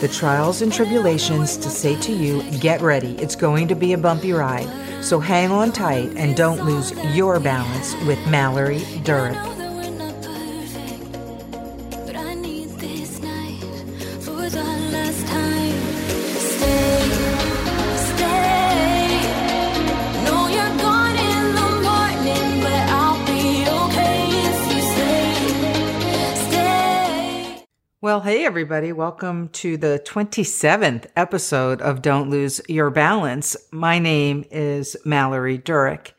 the trials and tribulations to say to you, get ready, it's going to be a bumpy ride. So hang on tight and don't lose your balance with Mallory Durick. Well, hey, everybody. Welcome to the 27th episode of Don't Lose Your Balance. My name is Mallory Durick.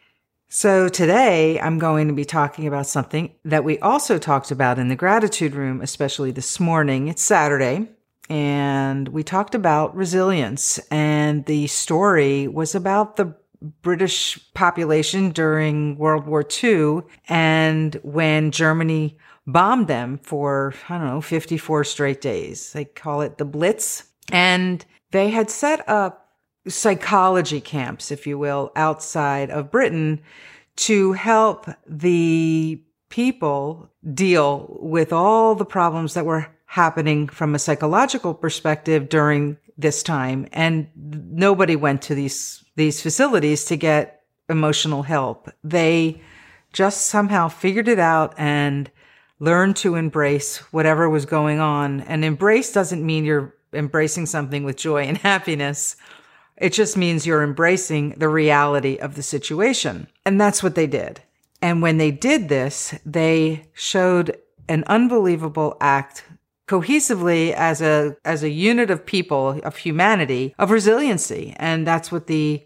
So today I'm going to be talking about something that we also talked about in the gratitude room, especially this morning. It's Saturday and we talked about resilience and the story was about the British population during World War II and when Germany bombed them for, I don't know, 54 straight days. They call it the Blitz. And they had set up psychology camps, if you will, outside of Britain to help the people deal with all the problems that were happening from a psychological perspective during this time. And nobody went to these, these facilities to get emotional help. They just somehow figured it out and learn to embrace whatever was going on. And embrace doesn't mean you're embracing something with joy and happiness. It just means you're embracing the reality of the situation. And that's what they did. And when they did this, they showed an unbelievable act cohesively as a as a unit of people of humanity of resiliency and that's what the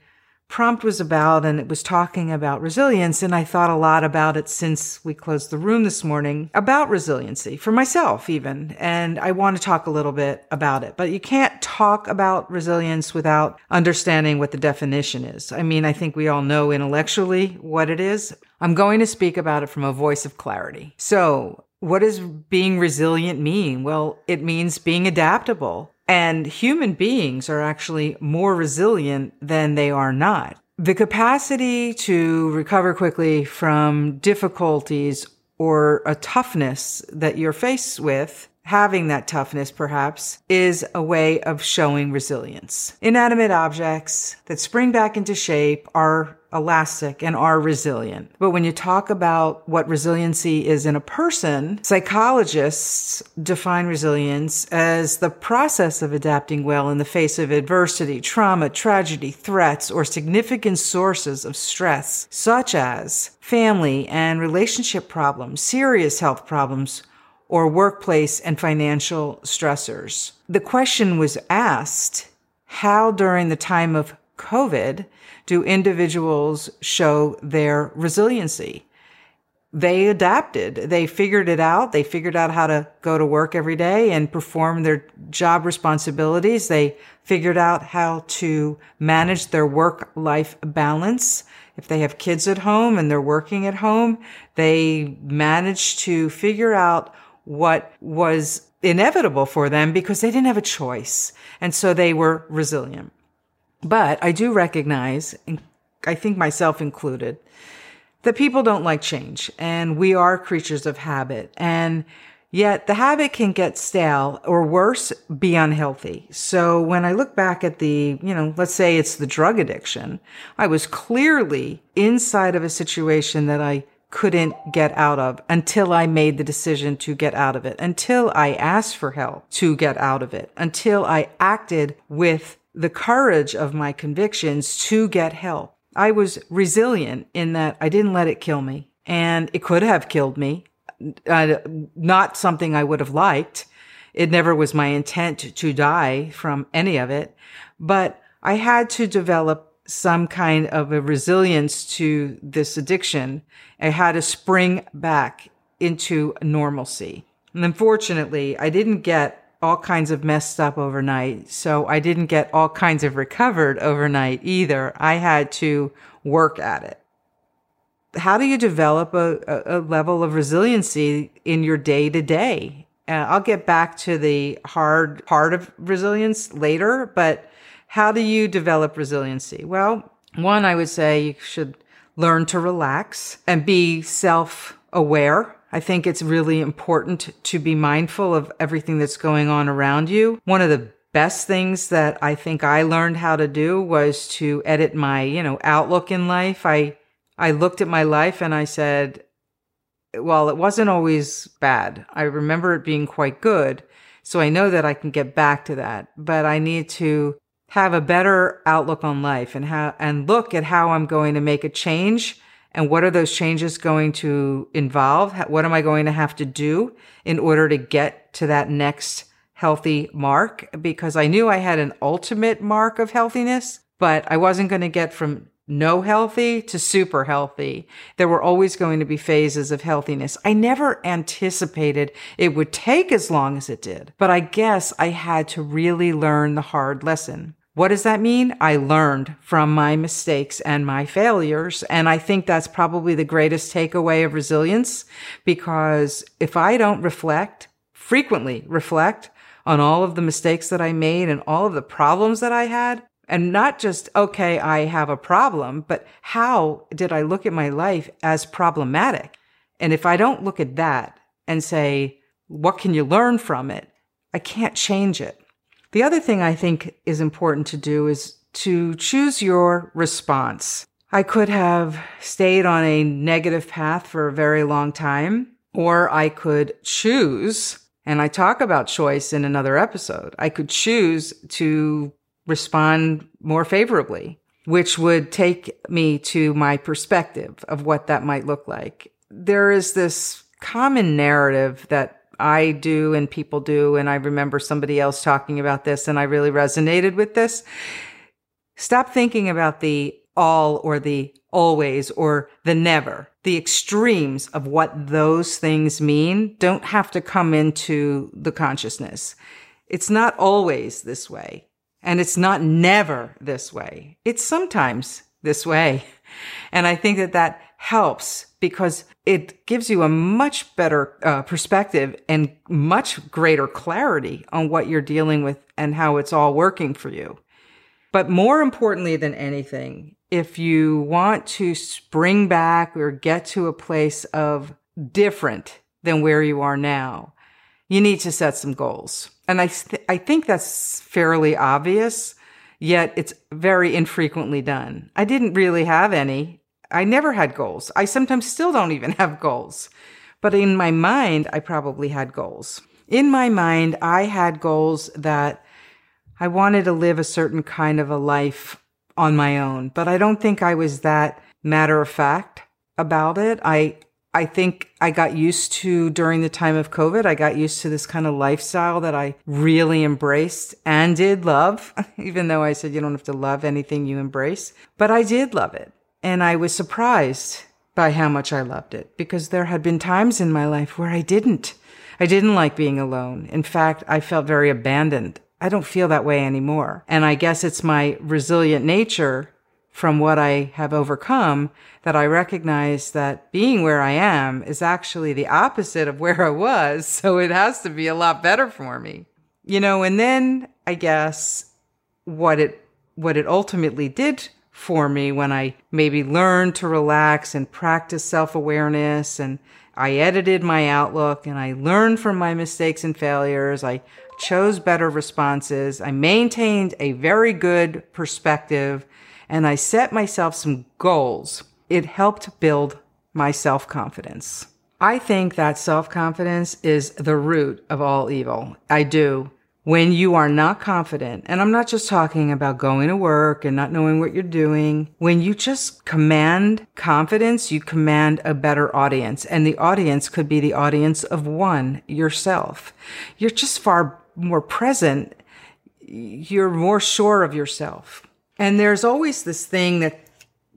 prompt was about and it was talking about resilience. And I thought a lot about it since we closed the room this morning about resiliency for myself, even. And I want to talk a little bit about it, but you can't talk about resilience without understanding what the definition is. I mean, I think we all know intellectually what it is. I'm going to speak about it from a voice of clarity. So what does being resilient mean? Well, it means being adaptable. And human beings are actually more resilient than they are not. The capacity to recover quickly from difficulties or a toughness that you're faced with having that toughness perhaps is a way of showing resilience. Inanimate objects that spring back into shape are elastic and are resilient. But when you talk about what resiliency is in a person, psychologists define resilience as the process of adapting well in the face of adversity, trauma, tragedy, threats, or significant sources of stress, such as family and relationship problems, serious health problems, or workplace and financial stressors. The question was asked, how during the time of COVID do individuals show their resiliency? They adapted. They figured it out. They figured out how to go to work every day and perform their job responsibilities. They figured out how to manage their work life balance. If they have kids at home and they're working at home, they managed to figure out what was inevitable for them because they didn't have a choice. And so they were resilient. But I do recognize, I think myself included, that people don't like change and we are creatures of habit. And yet the habit can get stale or worse, be unhealthy. So when I look back at the, you know, let's say it's the drug addiction, I was clearly inside of a situation that I couldn't get out of until I made the decision to get out of it, until I asked for help to get out of it, until I acted with the courage of my convictions to get help. I was resilient in that I didn't let it kill me and it could have killed me. Uh, not something I would have liked. It never was my intent to die from any of it, but I had to develop some kind of a resilience to this addiction. I had to spring back into normalcy. And unfortunately, I didn't get all kinds of messed up overnight. So I didn't get all kinds of recovered overnight either. I had to work at it. How do you develop a, a level of resiliency in your day to day? I'll get back to the hard part of resilience later, but how do you develop resiliency? Well, one, I would say you should learn to relax and be self aware I think it's really important to be mindful of everything that's going on around you. One of the best things that I think I learned how to do was to edit my, you know, outlook in life. I I looked at my life and I said, well, it wasn't always bad. I remember it being quite good. So I know that I can get back to that, but I need to have a better outlook on life and how and look at how I'm going to make a change and what are those changes going to involve? What am I going to have to do in order to get to that next healthy mark? Because I knew I had an ultimate mark of healthiness, but I wasn't going to get from no healthy to super healthy. There were always going to be phases of healthiness. I never anticipated it would take as long as it did, but I guess I had to really learn the hard lesson. What does that mean? I learned from my mistakes and my failures. And I think that's probably the greatest takeaway of resilience because if I don't reflect, frequently reflect on all of the mistakes that I made and all of the problems that I had, and not just, okay, I have a problem, but how did I look at my life as problematic? And if I don't look at that and say, what can you learn from it? I can't change it. The other thing I think is important to do is to choose your response. I could have stayed on a negative path for a very long time, or I could choose, and I talk about choice in another episode. I could choose to respond more favorably, which would take me to my perspective of what that might look like. There is this common narrative that I do and people do. And I remember somebody else talking about this and I really resonated with this. Stop thinking about the all or the always or the never. The extremes of what those things mean don't have to come into the consciousness. It's not always this way. And it's not never this way. It's sometimes this way. And I think that that helps because it gives you a much better uh, perspective and much greater clarity on what you're dealing with and how it's all working for you. But more importantly than anything, if you want to spring back or get to a place of different than where you are now, you need to set some goals. And I, th- I think that's fairly obvious, yet it's very infrequently done. I didn't really have any I never had goals. I sometimes still don't even have goals. But in my mind, I probably had goals. In my mind, I had goals that I wanted to live a certain kind of a life on my own, but I don't think I was that matter of fact about it. I, I think I got used to during the time of COVID, I got used to this kind of lifestyle that I really embraced and did love, even though I said you don't have to love anything you embrace, but I did love it. And I was surprised by how much I loved it because there had been times in my life where I didn't. I didn't like being alone. In fact, I felt very abandoned. I don't feel that way anymore. And I guess it's my resilient nature from what I have overcome that I recognize that being where I am is actually the opposite of where I was. So it has to be a lot better for me. You know, and then I guess what it, what it ultimately did for me when I maybe learned to relax and practice self awareness and I edited my outlook and I learned from my mistakes and failures. I chose better responses. I maintained a very good perspective and I set myself some goals. It helped build my self confidence. I think that self confidence is the root of all evil. I do when you are not confident, and I'm not just talking about going to work and not knowing what you're doing, when you just command confidence, you command a better audience. And the audience could be the audience of one, yourself. You're just far more present. You're more sure of yourself. And there's always this thing that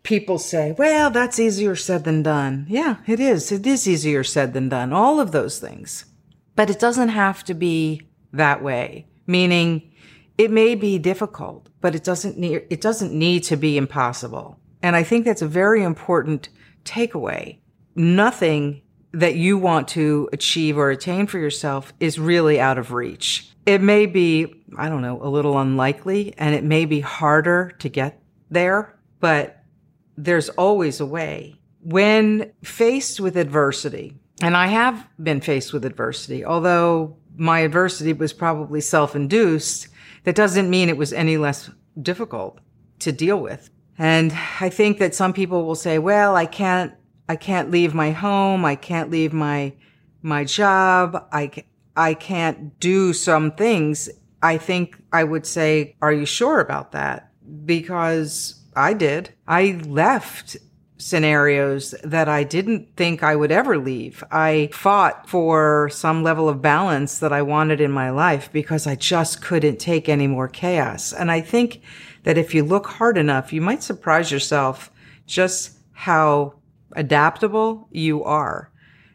people say, well, that's easier said than done. Yeah, it is. It is easier said than done. All of those things. But it doesn't have to be that way, meaning it may be difficult, but it doesn't need, it doesn't need to be impossible. And I think that's a very important takeaway. Nothing that you want to achieve or attain for yourself is really out of reach. It may be, I don't know, a little unlikely and it may be harder to get there, but there's always a way. When faced with adversity, and I have been faced with adversity, although my adversity was probably self induced, that doesn't mean it was any less difficult to deal with. And I think that some people will say, well, I can't, I can't leave my home. I can't leave my, my job. I, I can't do some things. I think I would say, are you sure about that? Because I did. I left scenarios that I didn't think I would ever leave. I fought for some level of balance that I wanted in my life because I just couldn't take any more chaos. And I think that if you look hard enough, you might surprise yourself just how adaptable you are.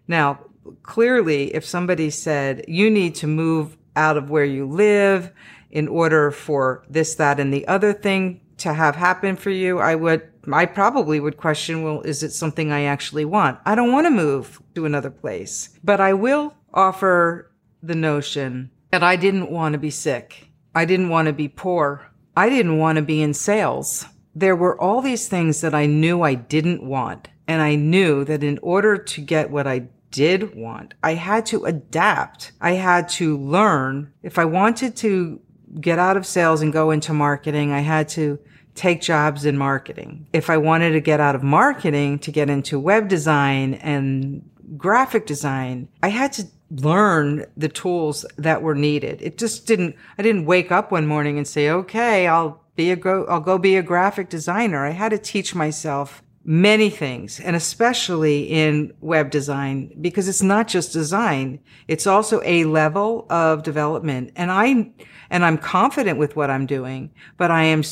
Now, clearly, if somebody said you need to move out of where you live in order for this, that, and the other thing to have happen for you, I would, I probably would question, well, is it something I actually want? I don't want to move to another place, but I will offer the notion that I didn't want to be sick. I didn't want to be poor. I didn't want to be in sales. There were all these things that I knew I didn't want. And I knew that in order to get what I did want, I had to adapt. I had to learn. If I wanted to get out of sales and go into marketing, I had to take jobs in marketing. If I wanted to get out of marketing to get into web design and graphic design, I had to learn the tools that were needed. It just didn't, I didn't wake up one morning and say, okay, I'll be a go, I'll go be a graphic designer. I had to teach myself many things and especially in web design because it's not just design. It's also a level of development. And I, and I'm confident with what I'm doing, but I am,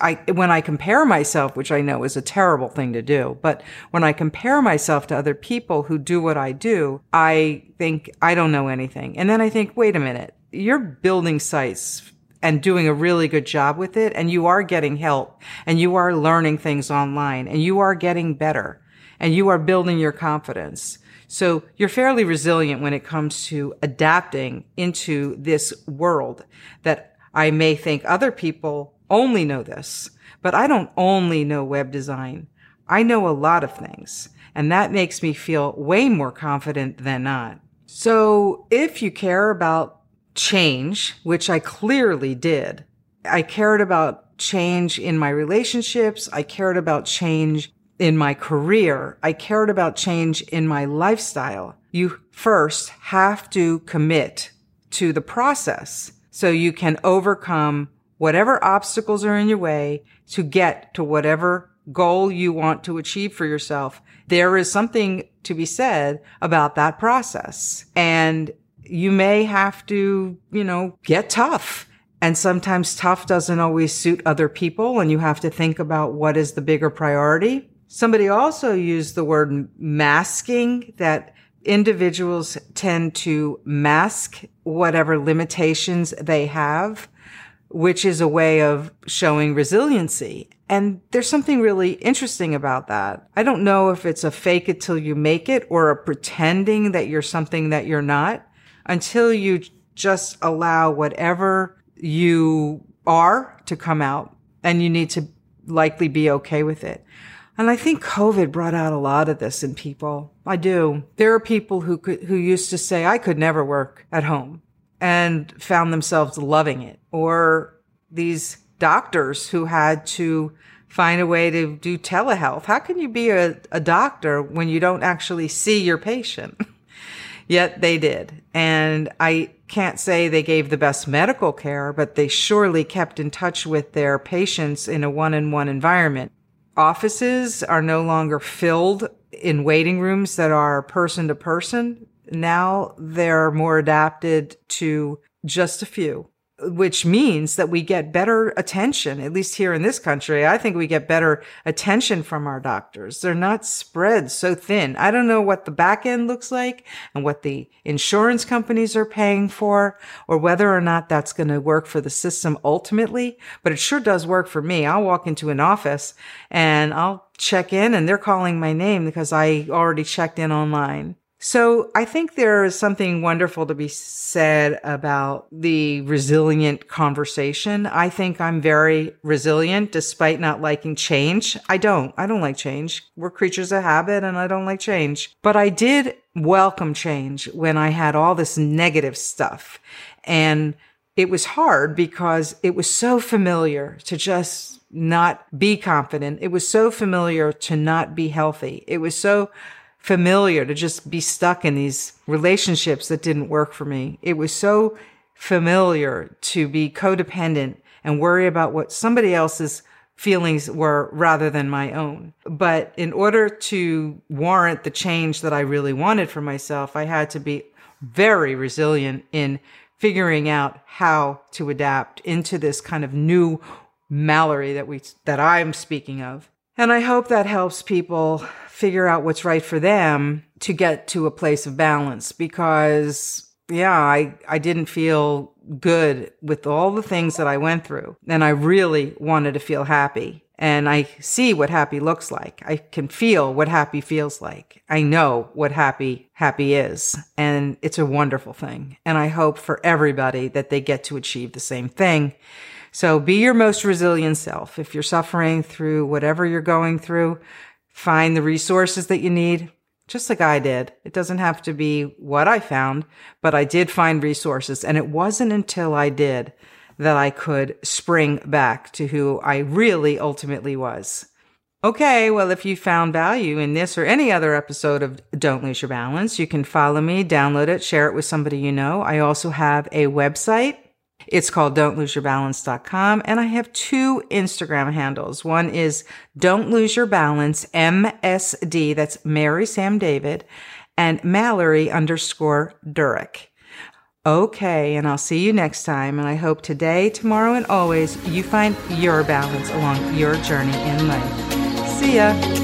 I, when I compare myself, which I know is a terrible thing to do, but when I compare myself to other people who do what I do, I think I don't know anything. And then I think, wait a minute, you're building sites and doing a really good job with it. And you are getting help and you are learning things online and you are getting better and you are building your confidence. So you're fairly resilient when it comes to adapting into this world that I may think other people only know this, but I don't only know web design. I know a lot of things and that makes me feel way more confident than not. So if you care about change, which I clearly did, I cared about change in my relationships. I cared about change in my career. I cared about change in my lifestyle. You first have to commit to the process so you can overcome whatever obstacles are in your way to get to whatever goal you want to achieve for yourself. There is something to be said about that process. And you may have to, you know, get tough. And sometimes tough doesn't always suit other people and you have to think about what is the bigger priority. Somebody also used the word masking that individuals tend to mask whatever limitations they have, which is a way of showing resiliency. And there's something really interesting about that. I don't know if it's a fake it till you make it or a pretending that you're something that you're not until you just allow whatever you are to come out and you need to likely be okay with it. And I think COVID brought out a lot of this in people. I do. There are people who could, who used to say, I could never work at home and found themselves loving it. Or these doctors who had to find a way to do telehealth. How can you be a, a doctor when you don't actually see your patient? Yet they did. And I can't say they gave the best medical care, but they surely kept in touch with their patients in a one on one environment. Offices are no longer filled in waiting rooms that are person to person. Now they're more adapted to just a few which means that we get better attention, at least here in this country. I think we get better attention from our doctors. They're not spread so thin. I don't know what the back end looks like and what the insurance companies are paying for or whether or not that's going to work for the system ultimately, but it sure does work for me. I'll walk into an office and I'll check in and they're calling my name because I already checked in online. So I think there is something wonderful to be said about the resilient conversation. I think I'm very resilient despite not liking change. I don't. I don't like change. We're creatures of habit and I don't like change. But I did welcome change when I had all this negative stuff. And it was hard because it was so familiar to just not be confident. It was so familiar to not be healthy. It was so familiar to just be stuck in these relationships that didn't work for me. It was so familiar to be codependent and worry about what somebody else's feelings were rather than my own. But in order to warrant the change that I really wanted for myself, I had to be very resilient in figuring out how to adapt into this kind of new Mallory that we that I'm speaking of. And I hope that helps people figure out what's right for them to get to a place of balance because yeah, I, I didn't feel good with all the things that I went through. And I really wanted to feel happy. And I see what happy looks like. I can feel what happy feels like. I know what happy, happy is. And it's a wonderful thing. And I hope for everybody that they get to achieve the same thing. So be your most resilient self. If you're suffering through whatever you're going through, find the resources that you need, just like I did. It doesn't have to be what I found, but I did find resources. And it wasn't until I did that I could spring back to who I really ultimately was. Okay, well, if you found value in this or any other episode of Don't Lose Your Balance, you can follow me, download it, share it with somebody you know. I also have a website it's called don'tloseyourbalance.com. And I have two Instagram handles. One is Don't Lose Your Balance MSD. That's Mary Sam David and Mallory underscore Durick. Okay. And I'll see you next time. And I hope today, tomorrow, and always you find your balance along your journey in life. See ya.